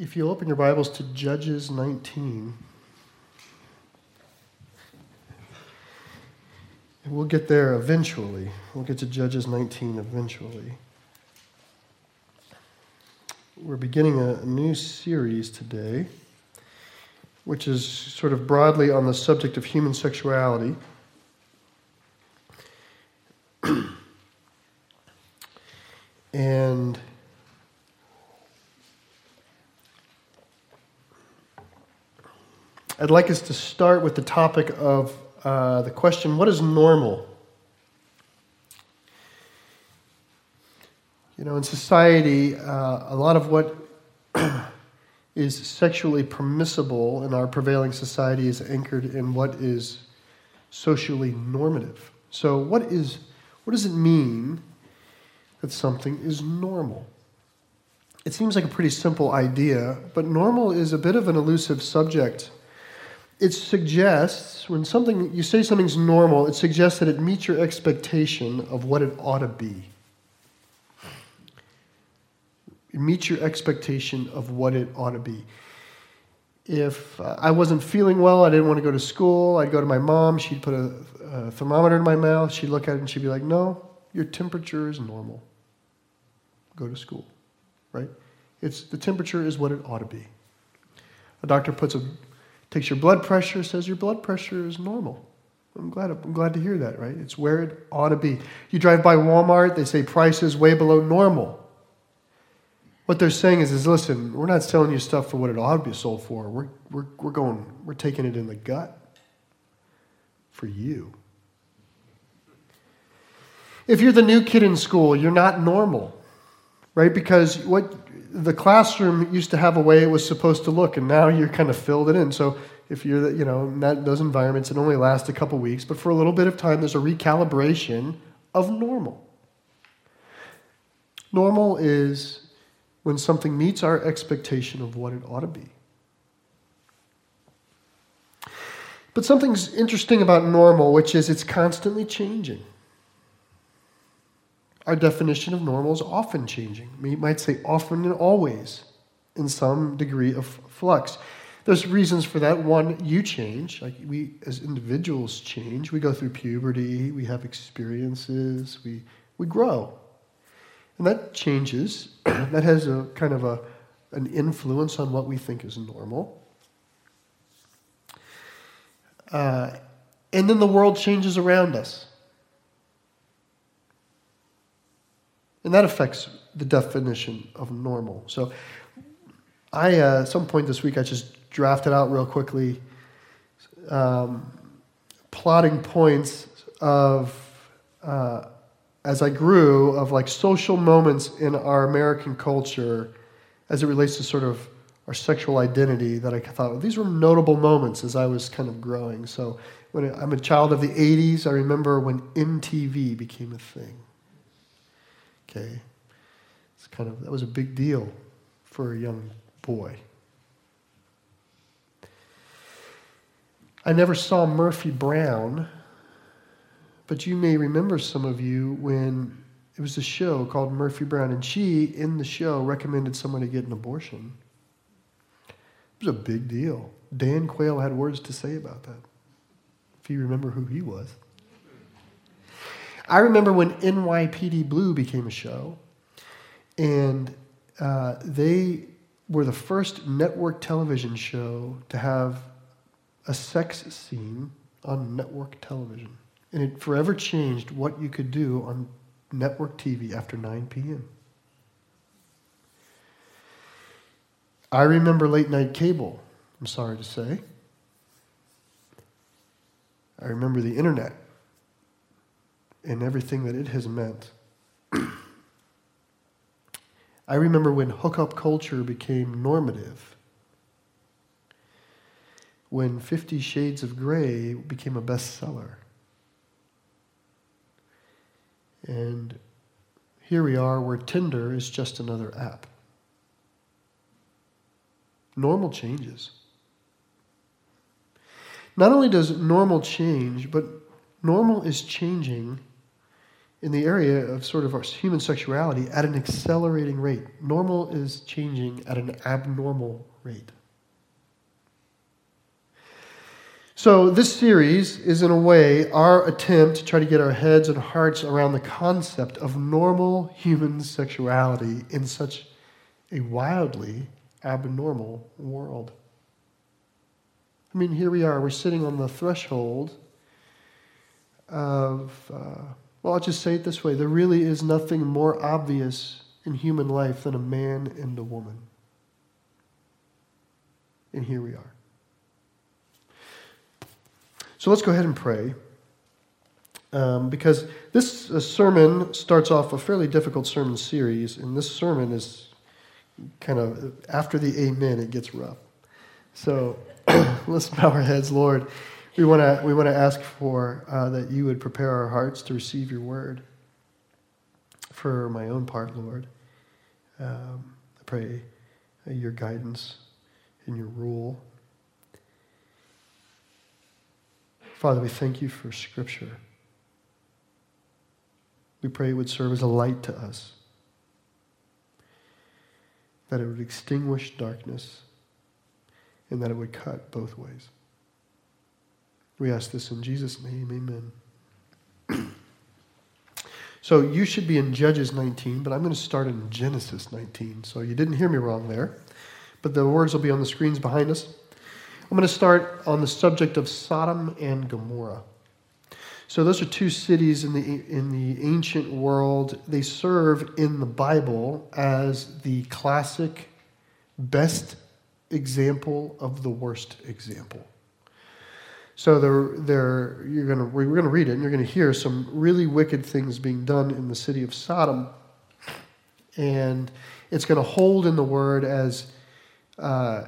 If you open your Bibles to Judges 19, and we'll get there eventually. We'll get to Judges 19 eventually. We're beginning a new series today, which is sort of broadly on the subject of human sexuality. and I'd like us to start with the topic of uh, the question what is normal? You know, in society, uh, a lot of what is sexually permissible in our prevailing society is anchored in what is socially normative. So, what is what does it mean that something is normal? It seems like a pretty simple idea, but normal is a bit of an elusive subject it suggests when something you say something's normal, it suggests that it meets your expectation of what it ought to be. It meets your expectation of what it ought to be. If uh, I wasn't feeling well, I didn't want to go to school, I'd go to my mom, she'd put a, a thermometer in my mouth, she'd look at it and she'd be like, No, your temperature is normal. Go to school, right? It's, the temperature is what it ought to be. A doctor puts a takes your blood pressure, says your blood pressure is normal. I'm glad, I'm glad to hear that, right? It's where it ought to be. You drive by Walmart, they say prices way below normal. What they're saying is, is listen, we're not selling you stuff for what it ought to be sold for. We're, we're, we're going, we're taking it in the gut for you. If you're the new kid in school, you're not normal, right? Because what the classroom used to have a way it was supposed to look, and now you're kind of filled it in. So if you're, you know, in that, those environments, it only lasts a couple weeks, but for a little bit of time, there's a recalibration of normal. Normal is when something meets our expectation of what it ought to be. But something's interesting about normal, which is it's constantly changing. Our definition of normal is often changing. We might say often and always in some degree of flux. There's reasons for that. One, you change. Like we as individuals change. We go through puberty, we have experiences, we, we grow. And that changes. that has a kind of a, an influence on what we think is normal. Uh, and then the world changes around us. And that affects the definition of normal. So, I, uh, at some point this week, I just drafted out real quickly um, plotting points of, uh, as I grew, of like social moments in our American culture as it relates to sort of our sexual identity that I thought, well, these were notable moments as I was kind of growing. So, when I'm a child of the 80s, I remember when MTV became a thing. Okay? It's kind of, that was a big deal for a young boy. I never saw Murphy Brown, but you may remember some of you when it was a show called Murphy Brown, and she, in the show, recommended someone to get an abortion. It was a big deal. Dan Quayle had words to say about that, if you remember who he was. I remember when NYPD Blue became a show, and uh, they were the first network television show to have a sex scene on network television. And it forever changed what you could do on network TV after 9 p.m. I remember late night cable, I'm sorry to say. I remember the internet and everything that it has meant. I remember when hookup culture became normative, when Fifty Shades of Grey became a bestseller. And here we are where Tinder is just another app. Normal changes. Not only does normal change, but normal is changing in the area of sort of our human sexuality at an accelerating rate. Normal is changing at an abnormal rate. So, this series is, in a way, our attempt to try to get our heads and hearts around the concept of normal human sexuality in such a wildly abnormal world. I mean, here we are, we're sitting on the threshold of, uh, well, I'll just say it this way there really is nothing more obvious in human life than a man and a woman. And here we are. So let's go ahead and pray. Um, because this uh, sermon starts off a fairly difficult sermon series, and this sermon is kind of after the amen, it gets rough. So let's bow our heads, Lord. We want to we want to ask for uh, that you would prepare our hearts to receive your word. For my own part, Lord, um, I pray uh, your guidance and your rule Father, we thank you for Scripture. We pray it would serve as a light to us, that it would extinguish darkness, and that it would cut both ways. We ask this in Jesus' name, amen. so you should be in Judges 19, but I'm going to start in Genesis 19. So you didn't hear me wrong there, but the words will be on the screens behind us. I'm going to start on the subject of Sodom and Gomorrah. So those are two cities in the in the ancient world. They serve in the Bible as the classic best example of the worst example. So they're, they're, you're gonna, we're going to read it, and you're going to hear some really wicked things being done in the city of Sodom. And it's going to hold in the word as uh,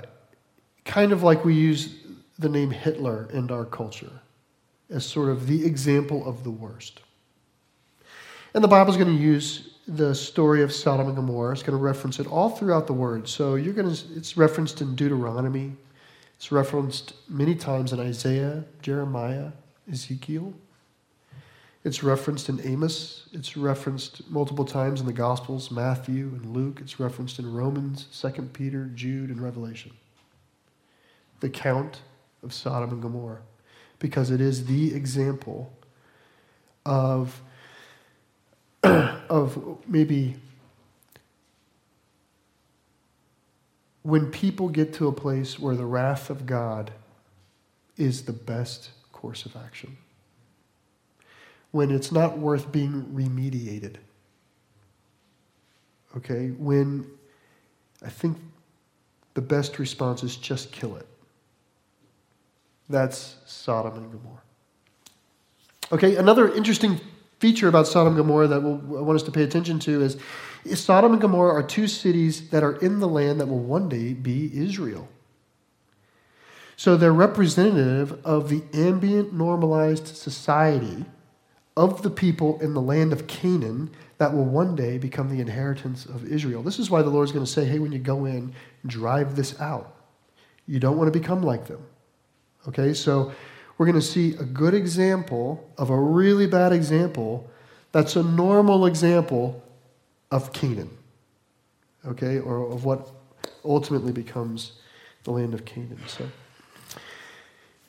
kind of like we use the name Hitler in our culture as sort of the example of the worst. And the Bible's going to use the story of Sodom and Gomorrah. It's going to reference it all throughout the Word. So you're going to, it's referenced in Deuteronomy. It's referenced many times in Isaiah, Jeremiah, Ezekiel. It's referenced in Amos. It's referenced multiple times in the Gospels, Matthew and Luke. It's referenced in Romans, 2 Peter, Jude, and Revelation the count of Sodom and Gomorrah because it is the example of, of maybe when people get to a place where the wrath of God is the best course of action, when it's not worth being remediated. Okay, when I think the best response is just kill it. That's Sodom and Gomorrah. Okay, another interesting feature about Sodom and Gomorrah that we'll, I want us to pay attention to is, Sodom and Gomorrah are two cities that are in the land that will one day be Israel. So they're representative of the ambient normalized society of the people in the land of Canaan that will one day become the inheritance of Israel. This is why the Lord's going to say, hey, when you go in, drive this out. You don't want to become like them. Okay, so we're going to see a good example of a really bad example that's a normal example of Canaan. Okay, or of what ultimately becomes the land of Canaan. So,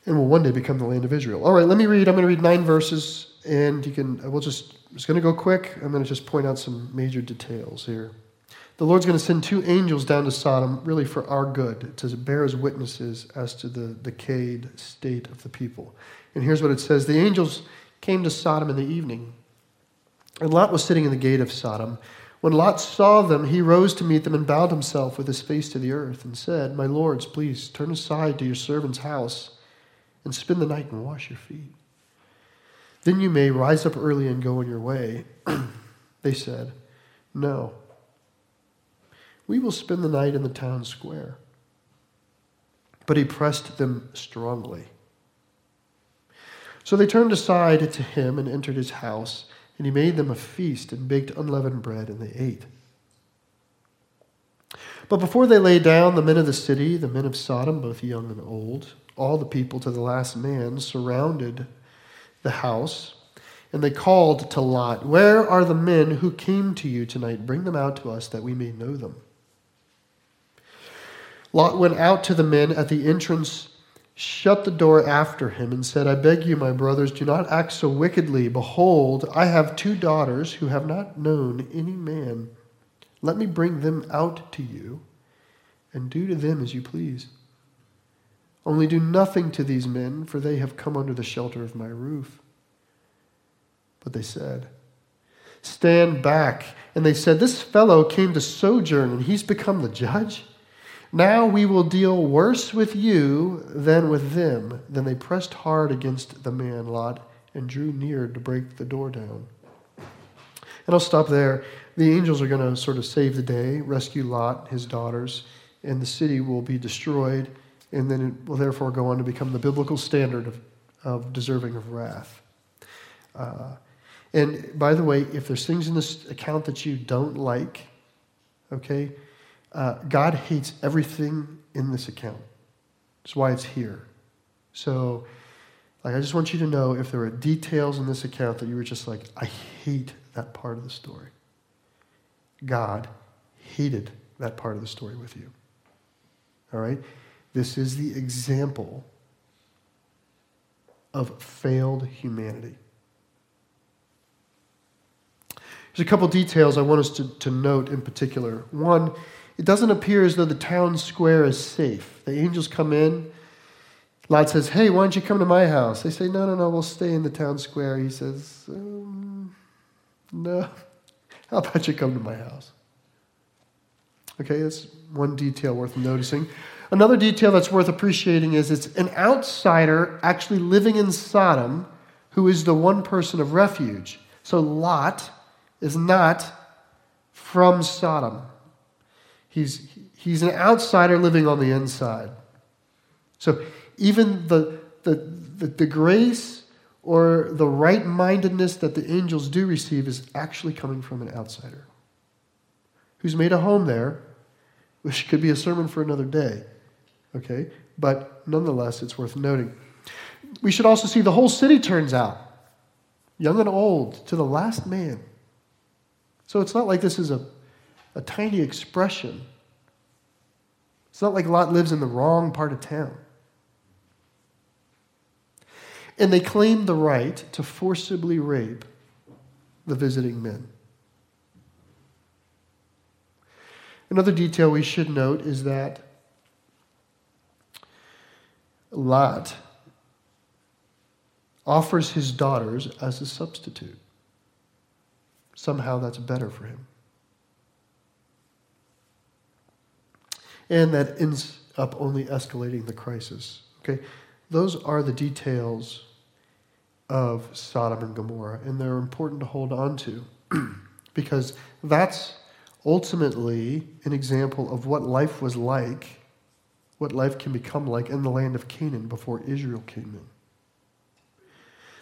and will one day become the land of Israel. All right, let me read. I'm going to read nine verses, and you can. We'll just. It's going to go quick. I'm going to just point out some major details here. The Lord's going to send two angels down to Sodom, really for our good, to bear as witnesses as to the decayed state of the people. And here's what it says The angels came to Sodom in the evening, and Lot was sitting in the gate of Sodom. When Lot saw them, he rose to meet them and bowed himself with his face to the earth and said, My lords, please turn aside to your servant's house and spend the night and wash your feet. Then you may rise up early and go on your way. they said, No. We will spend the night in the town square. But he pressed them strongly. So they turned aside to him and entered his house, and he made them a feast and baked unleavened bread, and they ate. But before they lay down, the men of the city, the men of Sodom, both young and old, all the people to the last man, surrounded the house And they called to Lot, Where are the men who came to you tonight? Bring them out to us that we may know them. Lot went out to the men at the entrance, shut the door after him, and said, I beg you, my brothers, do not act so wickedly. Behold, I have two daughters who have not known any man. Let me bring them out to you, and do to them as you please. Only do nothing to these men, for they have come under the shelter of my roof. But they said, Stand back. And they said, This fellow came to sojourn, and he's become the judge. Now we will deal worse with you than with them. Then they pressed hard against the man Lot and drew near to break the door down. And I'll stop there. The angels are going to sort of save the day, rescue Lot, his daughters, and the city will be destroyed, and then it will therefore go on to become the biblical standard of, of deserving of wrath. Uh, and by the way, if there's things in this account that you don't like, okay, uh, God hates everything in this account. That's why it's here. So, like, I just want you to know if there are details in this account that you were just like, I hate that part of the story. God hated that part of the story with you. All right? This is the example of failed humanity. There's a couple details I want us to, to note in particular. One, it doesn't appear as though the town square is safe. The angels come in. Lot says, Hey, why don't you come to my house? They say, No, no, no, we'll stay in the town square. He says, um, No. How about you come to my house? Okay, that's one detail worth noticing. Another detail that's worth appreciating is it's an outsider actually living in Sodom who is the one person of refuge. So Lot is not from Sodom. He's, he's an outsider living on the inside. So even the, the, the, the grace or the right mindedness that the angels do receive is actually coming from an outsider who's made a home there, which could be a sermon for another day. Okay? But nonetheless, it's worth noting. We should also see the whole city turns out, young and old, to the last man. So it's not like this is a a tiny expression. It's not like Lot lives in the wrong part of town. And they claim the right to forcibly rape the visiting men. Another detail we should note is that Lot offers his daughters as a substitute. Somehow that's better for him. And that ends up only escalating the crisis. Okay, those are the details of Sodom and Gomorrah, and they're important to hold on to because that's ultimately an example of what life was like, what life can become like in the land of Canaan before Israel came in.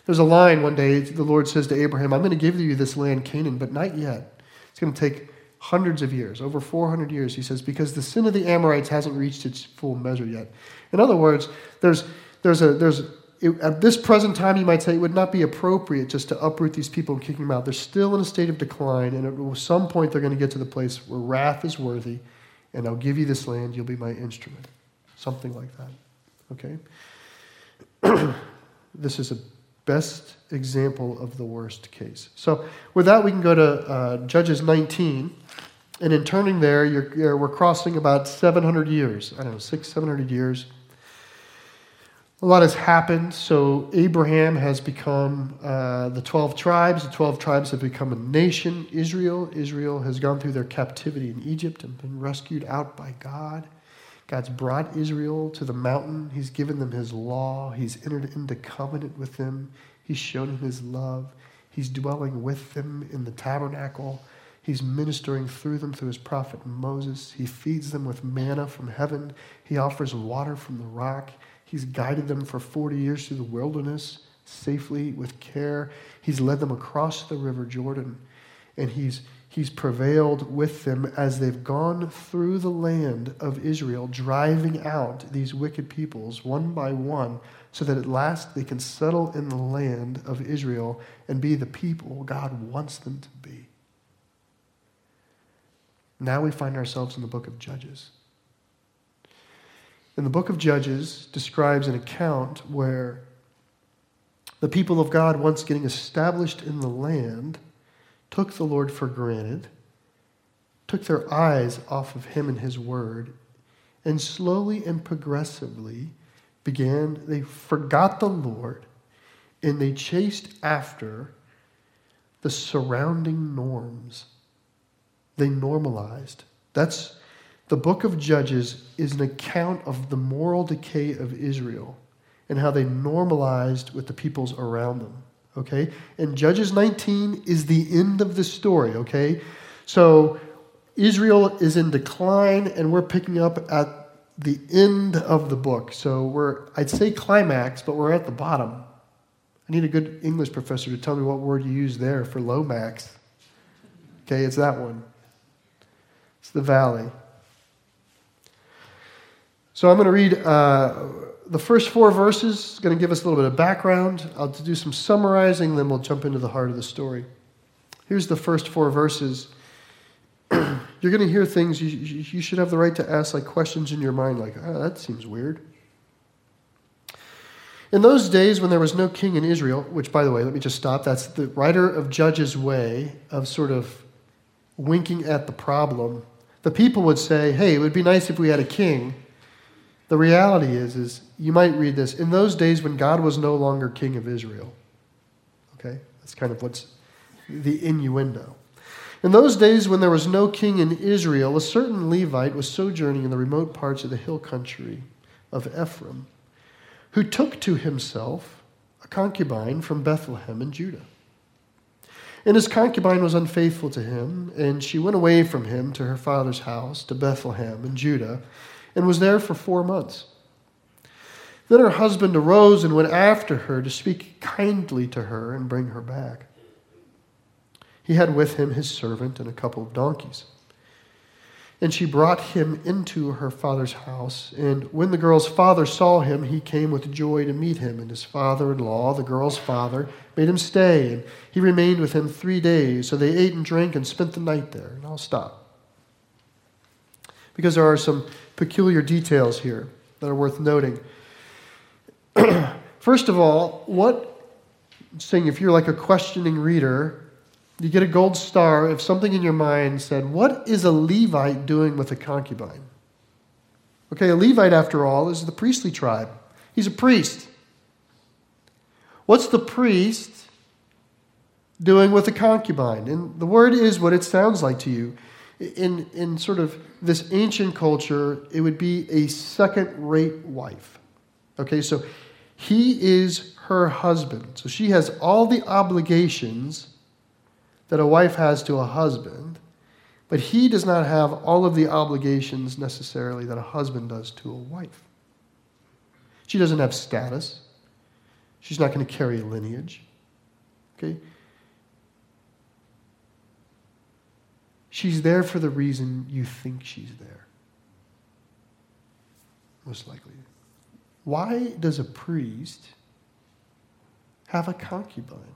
There's a line one day, the Lord says to Abraham, I'm going to give you this land, Canaan, but not yet. It's going to take hundreds of years, over 400 years, he says, because the sin of the Amorites hasn't reached its full measure yet. In other words, there's, there's a, there's, it, at this present time, you might say it would not be appropriate just to uproot these people and kick them out. They're still in a state of decline, and at some point, they're going to get to the place where wrath is worthy, and I'll give you this land, you'll be my instrument. Something like that. Okay? this is a best example of the worst case. So, with that, we can go to uh, Judges 19. And in turning there, you're, you're, we're crossing about 700 years. I don't know, six, 700 years. A lot has happened. So, Abraham has become uh, the 12 tribes. The 12 tribes have become a nation, Israel. Israel has gone through their captivity in Egypt and been rescued out by God. God's brought Israel to the mountain. He's given them his law. He's entered into covenant with them. He's shown them his love. He's dwelling with them in the tabernacle. He's ministering through them through his prophet Moses. He feeds them with manna from heaven. He offers water from the rock. He's guided them for 40 years through the wilderness safely with care. He's led them across the river Jordan. And he's He's prevailed with them as they've gone through the land of Israel, driving out these wicked peoples one by one, so that at last they can settle in the land of Israel and be the people God wants them to be. Now we find ourselves in the book of Judges. And the book of Judges describes an account where the people of God, once getting established in the land, took the Lord for granted, took their eyes off of Him and His Word, and slowly and progressively began, they forgot the Lord and they chased after the surrounding norms. They normalized. That's the book of Judges is an account of the moral decay of Israel and how they normalized with the peoples around them. Okay? And Judges 19 is the end of the story. Okay? So Israel is in decline, and we're picking up at the end of the book. So we're, I'd say climax, but we're at the bottom. I need a good English professor to tell me what word you use there for lomax. Okay, it's that one. It's the valley. So I'm going to read uh, the first four verses, it's going to give us a little bit of background. I'll do some summarizing, then we'll jump into the heart of the story. Here's the first four verses. You're going to hear things you, you should have the right to ask, like questions in your mind, like, oh, that seems weird. In those days when there was no king in Israel, which, by the way, let me just stop. That's the writer of Judges' way of sort of winking at the problem. The people would say, hey, it would be nice if we had a king. The reality is, is you might read this in those days when God was no longer king of Israel. Okay, that's kind of what's the innuendo. In those days when there was no king in Israel, a certain Levite was sojourning in the remote parts of the hill country of Ephraim, who took to himself a concubine from Bethlehem in Judah. And his concubine was unfaithful to him, and she went away from him to her father's house, to Bethlehem in Judah and was there for four months. Then her husband arose and went after her to speak kindly to her and bring her back. He had with him his servant and a couple of donkeys. And she brought him into her father's house. And when the girl's father saw him, he came with joy to meet him. And his father in law, the girl's father, made him stay. And he remained with him three days. So they ate and drank and spent the night there. And I'll stop. Because there are some peculiar details here that are worth noting. First of all, what, saying if you're like a questioning reader, you get a gold star if something in your mind said, What is a Levite doing with a concubine? Okay, a Levite, after all, is the priestly tribe. He's a priest. What's the priest doing with a concubine? And the word is what it sounds like to you in, in sort of this ancient culture, it would be a second rate wife. Okay, so he is her husband. So she has all the obligations that a wife has to a husband, but he does not have all of the obligations necessarily that a husband does to a wife. She doesn't have status. She's not going to carry a lineage. Okay? She's there for the reason you think she's there. Most likely. Why does a priest have a concubine?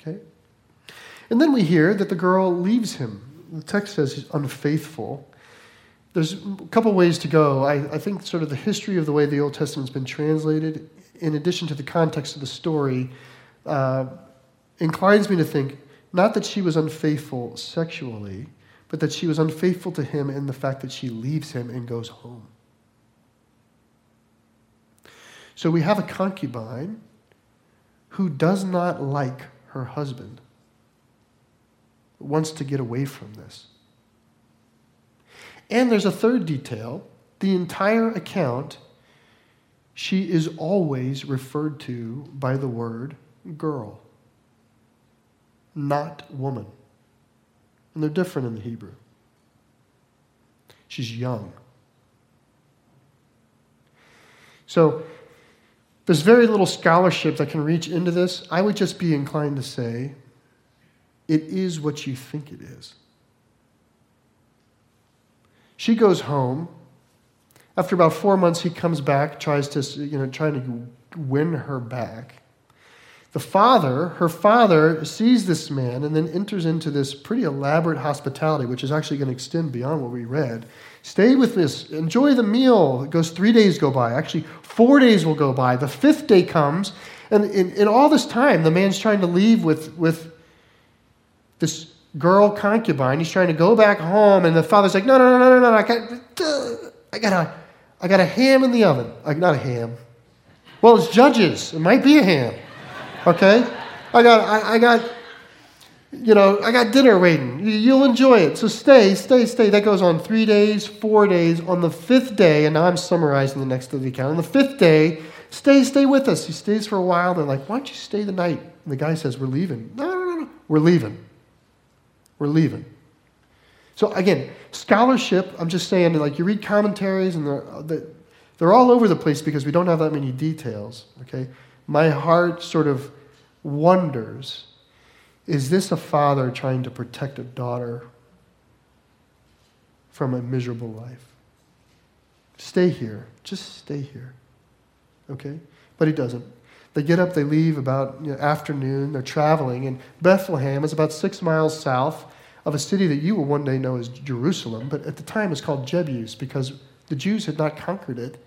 Okay? And then we hear that the girl leaves him. The text says he's unfaithful. There's a couple ways to go. I, I think sort of the history of the way the Old Testament's been translated, in addition to the context of the story, uh, inclines me to think not that she was unfaithful sexually, but that she was unfaithful to him in the fact that she leaves him and goes home. So we have a concubine who does not like her husband, wants to get away from this. And there's a third detail. The entire account, she is always referred to by the word girl not woman. And they're different in the Hebrew. She's young. So there's very little scholarship that can reach into this. I would just be inclined to say it is what you think it is. She goes home. After about four months, he comes back, tries to, you know, trying to win her back. The father, her father, sees this man and then enters into this pretty elaborate hospitality, which is actually going to extend beyond what we read. Stay with this, enjoy the meal. It goes three days go by. Actually, four days will go by. The fifth day comes, and in, in all this time, the man's trying to leave with, with this girl concubine. He's trying to go back home, and the father's like, no, no, no, no, no, no. I got, I got a, I got a ham in the oven. Like, not a ham. Well, it's judges. It might be a ham. Okay? I got, I, I got, you know, I got dinner waiting. You'll enjoy it. So stay, stay, stay. That goes on three days, four days. On the fifth day, and now I'm summarizing the next of the account. On the fifth day, stay, stay with us. He stays for a while. They're like, why don't you stay the night? And the guy says, we're leaving. No, no, no, no. We're leaving. We're leaving. So again, scholarship, I'm just saying, like you read commentaries and uh, they're, they're all over the place because we don't have that many details, okay? My heart sort of wonders is this a father trying to protect a daughter from a miserable life? Stay here. Just stay here. Okay? But he doesn't. They get up, they leave about you know, afternoon, they're traveling, and Bethlehem is about six miles south of a city that you will one day know as Jerusalem, but at the time it's called Jebus because the Jews had not conquered it.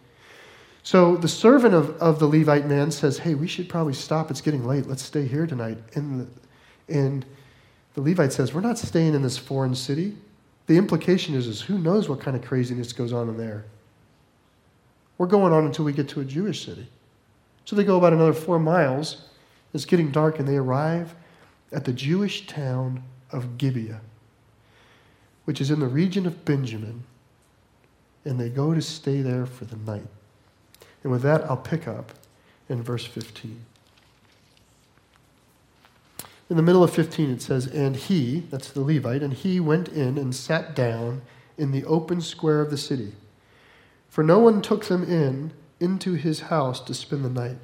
So the servant of, of the Levite man says, Hey, we should probably stop. It's getting late. Let's stay here tonight. And the, and the Levite says, We're not staying in this foreign city. The implication is, is who knows what kind of craziness goes on in there. We're going on until we get to a Jewish city. So they go about another four miles. It's getting dark, and they arrive at the Jewish town of Gibeah, which is in the region of Benjamin. And they go to stay there for the night. And with that, I'll pick up in verse 15. In the middle of 15, it says, And he, that's the Levite, and he went in and sat down in the open square of the city. For no one took them in into his house to spend the night.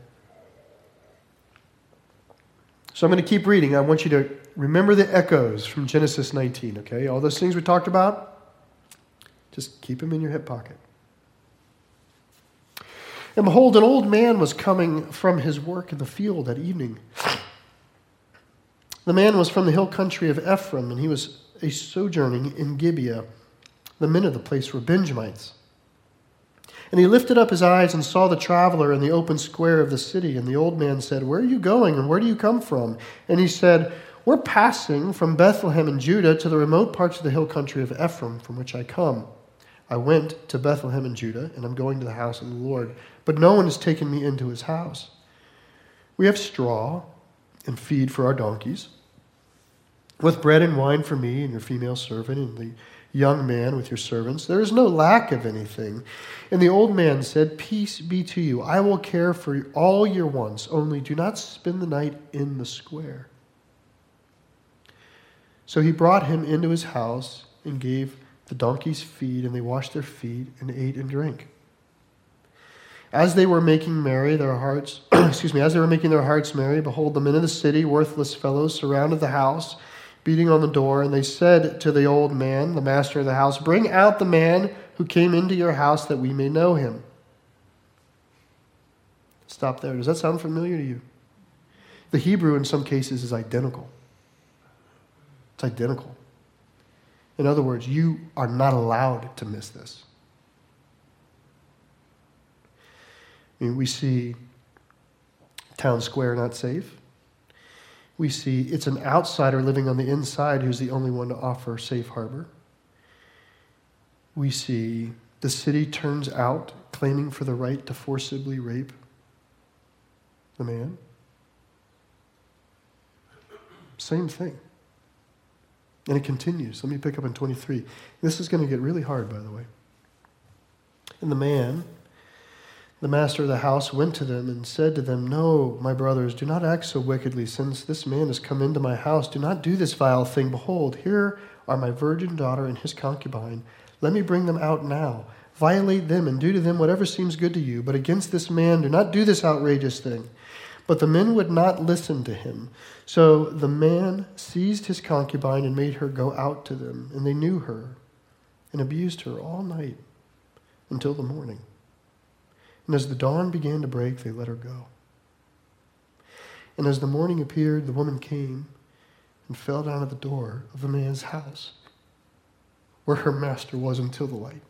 So I'm going to keep reading. I want you to remember the echoes from Genesis 19, okay? All those things we talked about, just keep them in your hip pocket. And behold, an old man was coming from his work in the field that evening. The man was from the hill country of Ephraim, and he was a sojourning in Gibeah. The men of the place were Benjamites. And he lifted up his eyes and saw the traveler in the open square of the city. And the old man said, Where are you going, and where do you come from? And he said, We're passing from Bethlehem in Judah to the remote parts of the hill country of Ephraim, from which I come. I went to Bethlehem in Judah, and I'm going to the house of the Lord, but no one has taken me into his house. We have straw and feed for our donkeys, with bread and wine for me and your female servant and the young man with your servants. There is no lack of anything. And the old man said, Peace be to you. I will care for all your wants, only do not spend the night in the square. So he brought him into his house and gave the donkeys feed, and they washed their feet and ate and drank. As they were making merry their hearts, excuse me, as they were making their hearts merry, behold, the men of the city, worthless fellows, surrounded the house, beating on the door, and they said to the old man, the master of the house, Bring out the man who came into your house that we may know him. Stop there. Does that sound familiar to you? The Hebrew, in some cases, is identical. It's identical. In other words, you are not allowed to miss this. I mean, we see town square not safe. We see it's an outsider living on the inside who's the only one to offer safe harbor. We see the city turns out claiming for the right to forcibly rape the man. Same thing. And it continues. Let me pick up in 23. This is going to get really hard, by the way. And the man, the master of the house, went to them and said to them, No, my brothers, do not act so wickedly, since this man has come into my house. Do not do this vile thing. Behold, here are my virgin daughter and his concubine. Let me bring them out now. Violate them and do to them whatever seems good to you. But against this man, do not do this outrageous thing. But the men would not listen to him. So the man seized his concubine and made her go out to them. And they knew her and abused her all night until the morning. And as the dawn began to break, they let her go. And as the morning appeared, the woman came and fell down at the door of the man's house, where her master was until the light.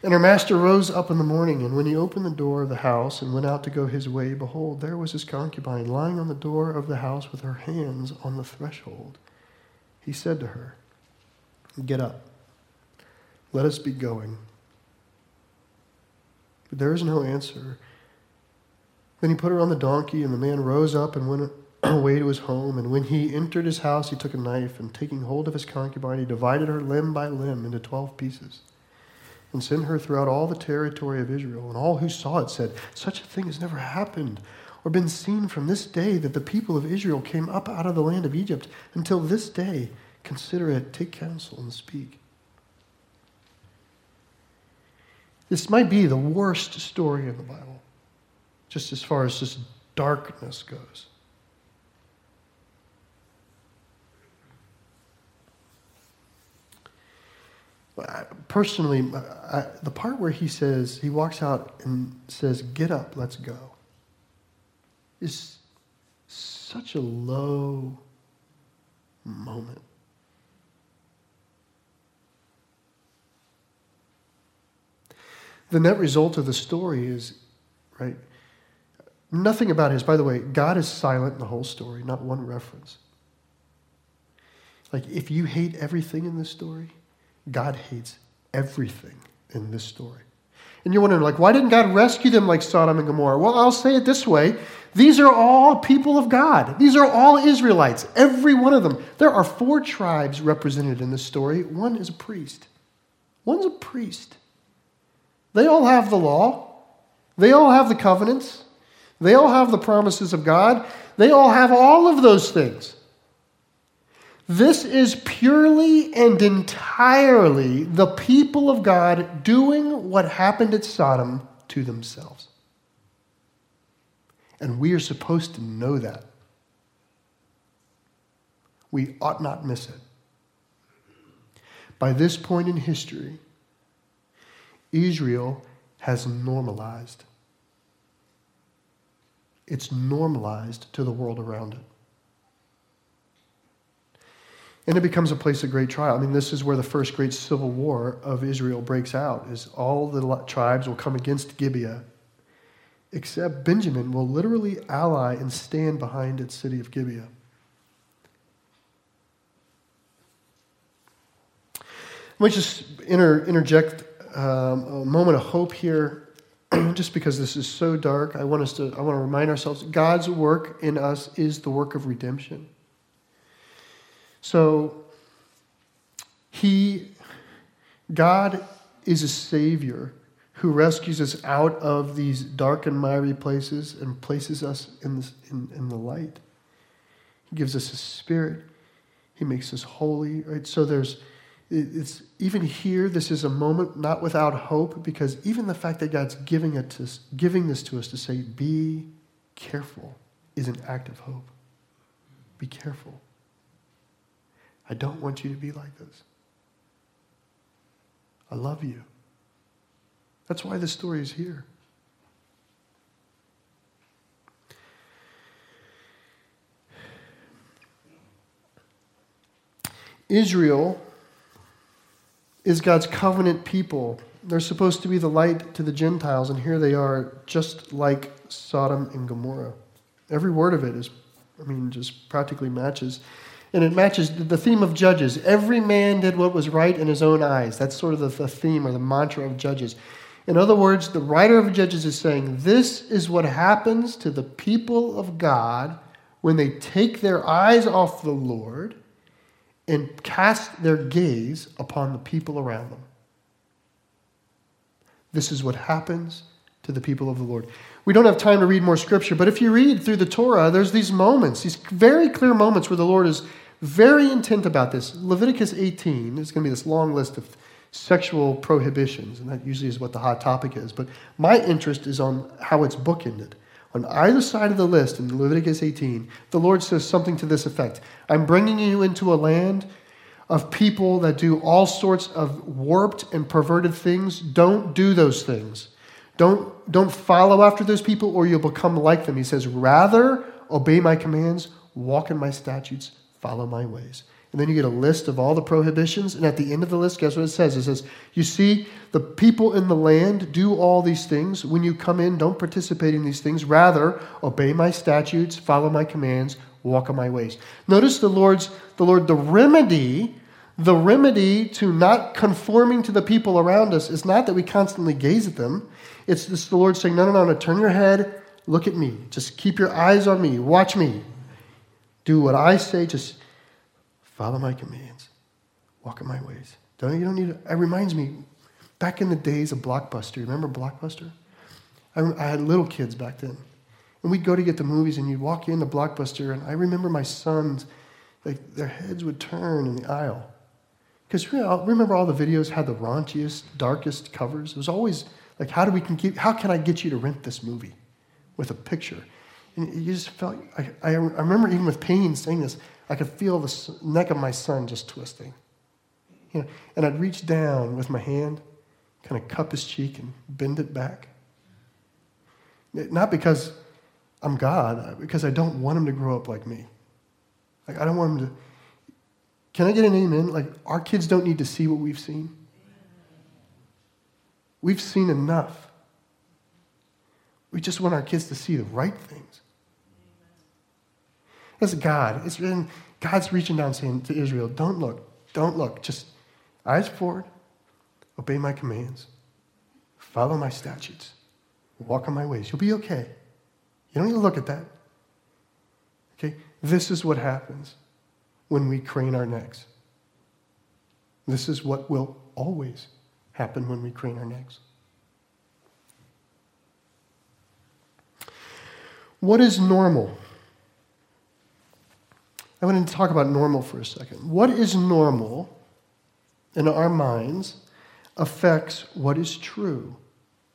And her master rose up in the morning, and when he opened the door of the house and went out to go his way, behold, there was his concubine lying on the door of the house with her hands on the threshold. He said to her, Get up, let us be going. There is no answer. Then he put her on the donkey, and the man rose up and went away to his home. And when he entered his house, he took a knife, and taking hold of his concubine, he divided her limb by limb into twelve pieces and sent her throughout all the territory of Israel. And all who saw it said, Such a thing has never happened or been seen from this day that the people of Israel came up out of the land of Egypt until this day. Consider it, take counsel, and speak. This might be the worst story in the Bible, just as far as this darkness goes. personally, I, the part where he says, he walks out and says, Get up, let's go, is such a low moment. The net result of the story is, right? Nothing about his, by the way, God is silent in the whole story, not one reference. Like, if you hate everything in this story, God hates everything in this story. And you're wondering, like, why didn't God rescue them like Sodom and Gomorrah? Well, I'll say it this way these are all people of God. These are all Israelites, every one of them. There are four tribes represented in this story. One is a priest. One's a priest. They all have the law, they all have the covenants, they all have the promises of God, they all have all of those things. This is purely and entirely the people of God doing what happened at Sodom to themselves. And we are supposed to know that. We ought not miss it. By this point in history, Israel has normalized. It's normalized to the world around it. And it becomes a place of great trial. I mean, this is where the first great civil war of Israel breaks out, is all the tribes will come against Gibeah, except Benjamin will literally ally and stand behind its city of Gibeah. Let me just inter- interject um, a moment of hope here, just because this is so dark. I want us to. I want to remind ourselves: God's work in us is the work of redemption. So, He, God is a Savior who rescues us out of these dark and miry places and places us in, this, in, in the light. He gives us a spirit. He makes us holy, right? So there's, it's even here, this is a moment not without hope because even the fact that God's giving it to giving this to us to say, be careful, is an act of hope. Be careful. I don't want you to be like this. I love you. That's why this story is here. Israel is God's covenant people. They're supposed to be the light to the Gentiles, and here they are, just like Sodom and Gomorrah. Every word of it is, I mean, just practically matches and it matches the theme of Judges. Every man did what was right in his own eyes. That's sort of the, the theme or the mantra of Judges. In other words, the writer of Judges is saying this is what happens to the people of God when they take their eyes off the Lord and cast their gaze upon the people around them. This is what happens to the people of the Lord. We don't have time to read more scripture, but if you read through the Torah, there's these moments, these very clear moments where the Lord is very intent about this. Leviticus 18 is going to be this long list of sexual prohibitions, and that usually is what the hot topic is. But my interest is on how it's bookended. On either side of the list in Leviticus 18, the Lord says something to this effect I'm bringing you into a land of people that do all sorts of warped and perverted things. Don't do those things. Don't, don't follow after those people or you'll become like them. He says, rather obey my commands, walk in my statutes, follow my ways. And then you get a list of all the prohibitions. And at the end of the list, guess what it says? It says, You see, the people in the land do all these things. When you come in, don't participate in these things. Rather, obey my statutes, follow my commands, walk on my ways. Notice the Lord's, the Lord, the remedy, the remedy to not conforming to the people around us is not that we constantly gaze at them. It's this, the Lord saying, No, no, no, no, turn your head, look at me. Just keep your eyes on me, watch me. Do what I say, just Follow my commands. Walk in my ways. Don't you don't need to, it reminds me back in the days of Blockbuster. Remember Blockbuster? I, I had little kids back then. And we'd go to get the movies and you'd walk into Blockbuster and I remember my sons, like their heads would turn in the aisle. Because remember all the videos had the raunchiest, darkest covers? It was always like, how do we can keep, how can I get you to rent this movie with a picture? And you just felt, I, I remember even with pain saying this, I could feel the neck of my son just twisting. You know, and I'd reach down with my hand, kind of cup his cheek and bend it back. Not because I'm God, uh, because I don't want him to grow up like me. Like, I don't want him to. Can I get an amen? Like, our kids don't need to see what we've seen. We've seen enough. We just want our kids to see the right things. It's God. It's been, God's reaching down saying to Israel, don't look, don't look. Just eyes forward, obey my commands, follow my statutes, walk on my ways. You'll be okay. You don't need to look at that. Okay? This is what happens when we crane our necks. This is what will always happen when we crane our necks. What is normal? I want to talk about normal for a second. What is normal in our minds affects what is true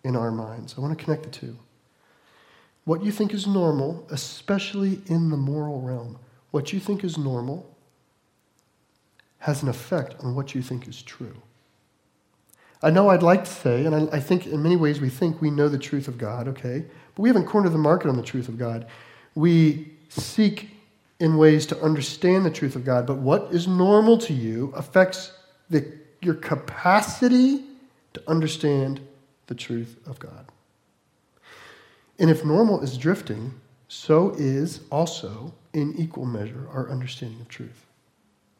in our minds. I want to connect the two. What you think is normal, especially in the moral realm, what you think is normal has an effect on what you think is true. I know I'd like to say, and I, I, think in many ways we think we know the truth of God, okay? But we haven't cornered the market on the truth of God. We seek in ways to understand the truth of God, but what is normal to you affects the, your capacity to understand the truth of God. And if normal is drifting, so is also, in equal measure, our understanding of truth.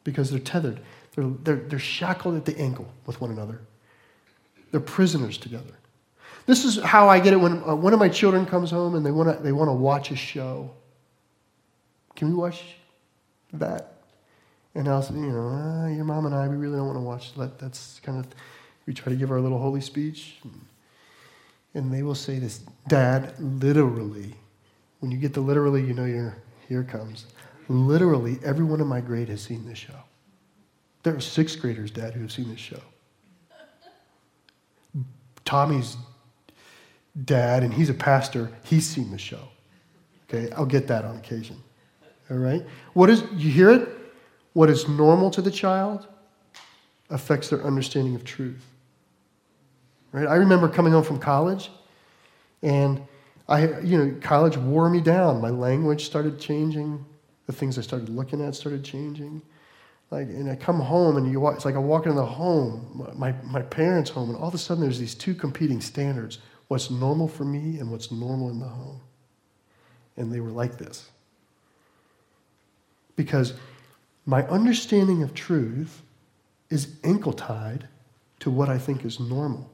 Because they're tethered, they're, they're, they're shackled at the ankle with one another, they're prisoners together. This is how I get it when uh, one of my children comes home and they want to they want to watch a show. Can we watch that? And I'll say, you know, ah, your mom and I, we really don't want to watch that. That's kind of, we try to give our little holy speech. And they will say this, Dad, literally. When you get the literally, you know you're, here comes. Literally, everyone in my grade has seen this show. There are sixth graders, Dad, who have seen this show. Tommy's dad, and he's a pastor, he's seen the show. Okay, I'll get that on occasion. All right? What is, you hear it? What is normal to the child affects their understanding of truth. Right? I remember coming home from college and I, you know, college wore me down. My language started changing. The things I started looking at started changing. Like, and I come home and you walk, it's like I walk into the home, my, my parents' home, and all of a sudden there's these two competing standards what's normal for me and what's normal in the home. And they were like this because my understanding of truth is ankle tied to what I think is normal.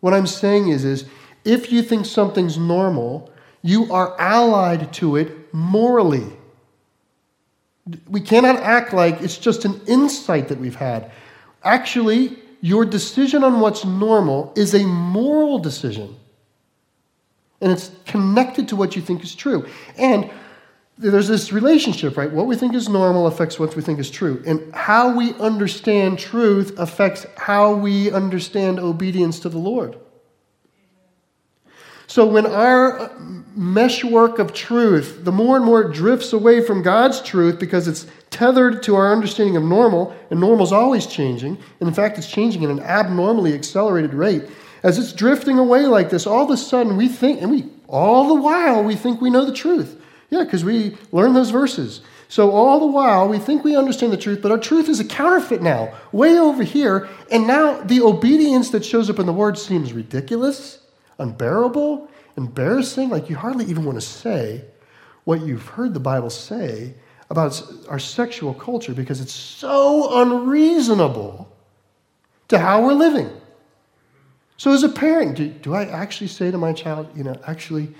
What I'm saying is, is if you think something's normal, you are allied to it morally. We cannot act like it's just an insight that we've had. Actually, your decision on what's normal is a moral decision. And it's connected to what you think is true. And there's this relationship, right? What we think is normal affects what we think is true. And how we understand truth affects how we understand obedience to the Lord. So when our meshwork of truth, the more and more it drifts away from God's truth because it's tethered to our understanding of normal, and normal's always changing. And in fact, it's changing at an abnormally accelerated rate. As it's drifting away like this, all of a sudden we think, and we all the while we think we know the truth. Yeah, because we learn those verses. So all the while we think we understand the truth, but our truth is a counterfeit now, way over here. And now the obedience that shows up in the word seems ridiculous unbearable, embarrassing. Like you hardly even want to say what you've heard the Bible say about our sexual culture because it's so unreasonable to how we're living. So, as a parent, do, do I actually say to my child, you know, actually,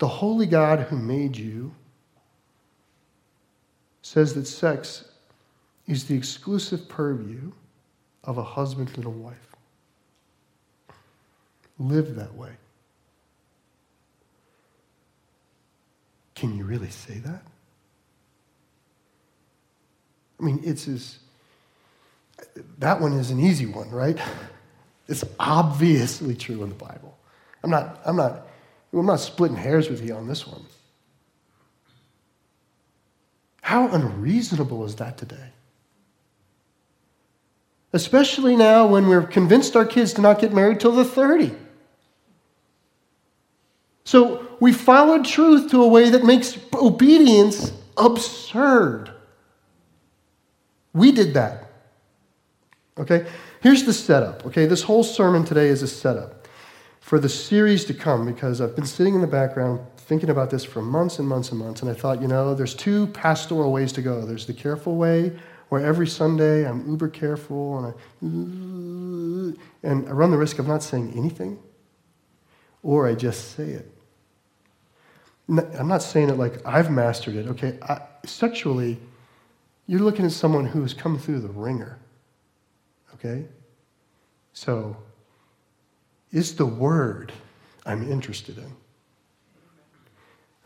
the holy God who made you says that sex is the exclusive purview of a husband and a wife live that way. Can you really say that? I mean, it's as, that one is an easy one, right? It's obviously true in the Bible. I'm not, I'm not, I'm not splitting hairs with you on this one. How unreasonable is that today? Especially now when we're convinced our kids to not get married till they're 30. So we followed truth to a way that makes obedience absurd. We did that. Okay? Here's the setup. Okay? This whole sermon today is a setup for the series to come because I've been sitting in the background thinking about this for months and months and months. And I thought, you know, there's two pastoral ways to go. There's the careful way, where every Sunday I'm uber careful and I, and I run the risk of not saying anything, or I just say it. I'm not saying it like I've mastered it, okay? I, sexually, you're looking at someone who has come through the wringer, okay? So, is the word I'm interested in.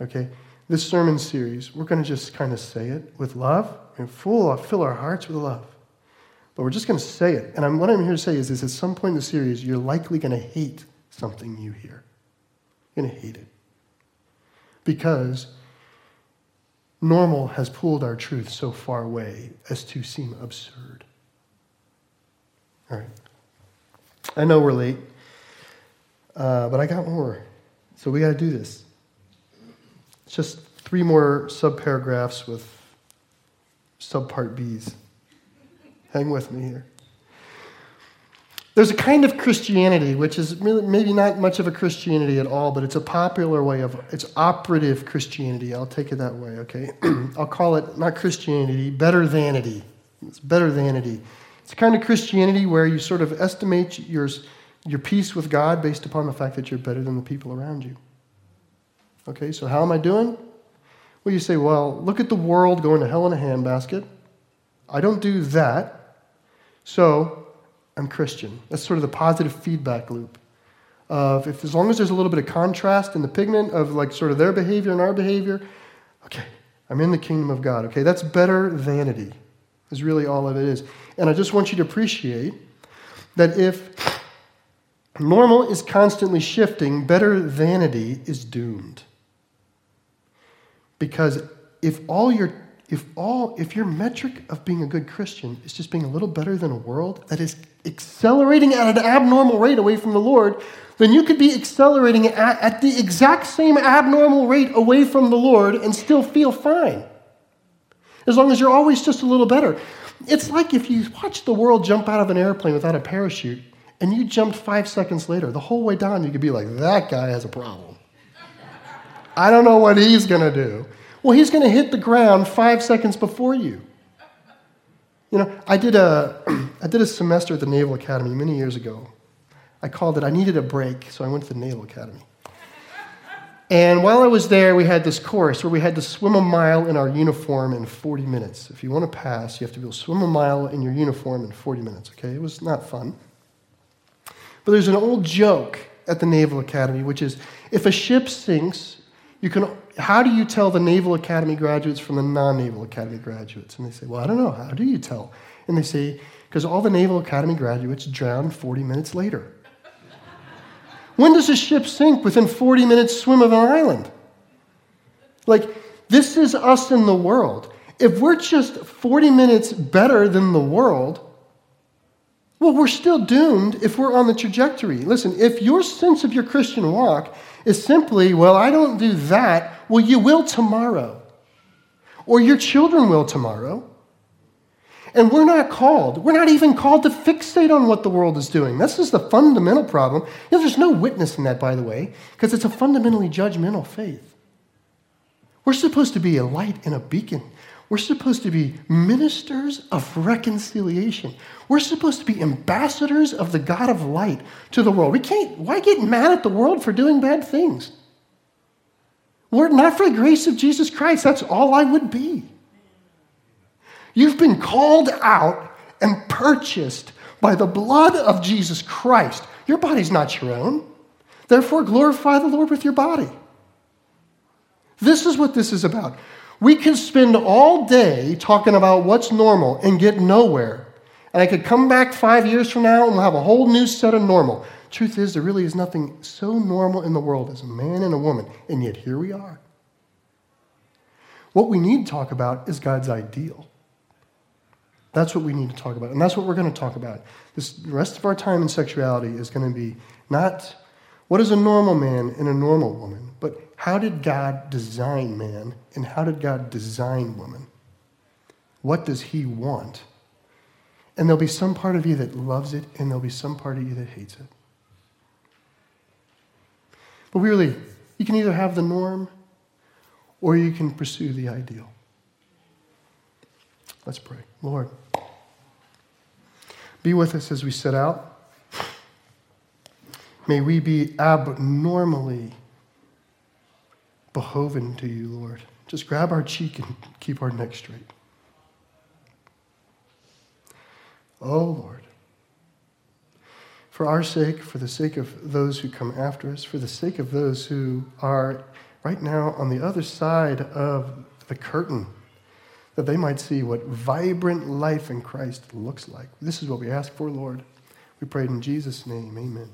Okay? This sermon series, we're going to just kind of say it with love and full, fill our hearts with love. But we're just going to say it. And I'm, what I'm here to say is, is at some point in the series, you're likely going to hate something you hear. You're going to hate it because normal has pulled our truth so far away as to seem absurd. All right. I know we're late, uh, but I got more. So we got to do this. It's just three more subparagraphs with subpart B's. Hang with me here. There's a kind of Christianity, which is maybe not much of a Christianity at all, but it's a popular way of, it's operative Christianity. I'll take it that way, okay? I'll call it not Christianity, better thanity. It's better thanity. It's a kind of Christianity where you sort of estimate your, your peace with God based upon the fact that you're better than the people around you. Okay, so how am I doing? Well, you say, well, look at the world going to hell in a handbasket. I don't do that. So I'm Christian. That's sort of the positive feedback loop of if as long as there's a little bit of contrast in the pigment of like sort of their behavior and our behavior, okay, I'm in the kingdom of God. Okay, that's better thanity, is really all of it is. And I just want you to appreciate that if normal is constantly shifting, better thanity is doomed. Because if all your if all if your metric of being a good Christian is just being a little better than a world that is accelerating at an abnormal rate away from the Lord, then you could be accelerating at, at the exact same abnormal rate away from the Lord and still feel fine. As long as you're always just a little better. It's like if you watch the world jump out of an airplane without a parachute and you jumped five seconds later, the whole way down, you could be like, that guy has a problem. I don't know what he's going to do. Well, he's going to hit the ground five seconds before you. You know, I did a, I did a semester at the Naval Academy many years ago. I called it, I needed a break, so I went to the Naval Academy. And while I was there, we had this course where we had to swim a mile in our uniform in 40 minutes. If you want to pass, you have to be able to swim a mile in your uniform in 40 minutes, okay? It was not fun. But there's an old joke at the Naval Academy, which is if a ship sinks, You can, how do you tell the Naval Academy graduates from the non Naval Academy graduates? And they say, Well, I don't know. How do you tell? And they say, Because all the Naval Academy graduates drown 40 minutes later. when does a ship sink within 40 minutes swim of an island? Like, this is us in the world. If we're just 40 minutes better than the world, well, we're still doomed if we're on the trajectory. Listen, if your sense of your Christian walk is simply, well, I don't do that, well, you will tomorrow. Or your children will tomorrow. And we're not called, we're not even called to fixate on what the world is doing. This is the fundamental problem. You know, there's no witness in that, by the way, because it's a fundamentally judgmental faith. We're supposed to be a light and a beacon. We're supposed to be ministers of reconciliation. We're supposed to be ambassadors of the God of light to the world. We can't, why get mad at the world for doing bad things? Lord, not for the grace of Jesus Christ. That's all I would be. You've been called out and purchased by the blood of Jesus Christ. Your body's not your own. Therefore, glorify the Lord with your body. This is what this is about. We could spend all day talking about what's normal and get nowhere. And I could come back five years from now and we'll have a whole new set of normal. Truth is, there really is nothing so normal in the world as a man and a woman, and yet here we are. What we need to talk about is God's ideal. That's what we need to talk about, and that's what we're going to talk about. This the rest of our time in sexuality is going to be not what is a normal man and a normal woman, but how did God design man and how did God design woman? What does He want? And there'll be some part of you that loves it, and there'll be some part of you that hates it. But really, you can either have the norm or you can pursue the ideal. Let's pray. Lord, be with us as we set out. May we be abnormally behoven to you, Lord. Just grab our cheek and keep our neck straight. Oh, Lord. For our sake, for the sake of those who come after us, for the sake of those who are right now on the other side of the curtain, that they might see what vibrant life in Christ looks like. This is what we ask for, Lord. We pray in Jesus' name. Amen.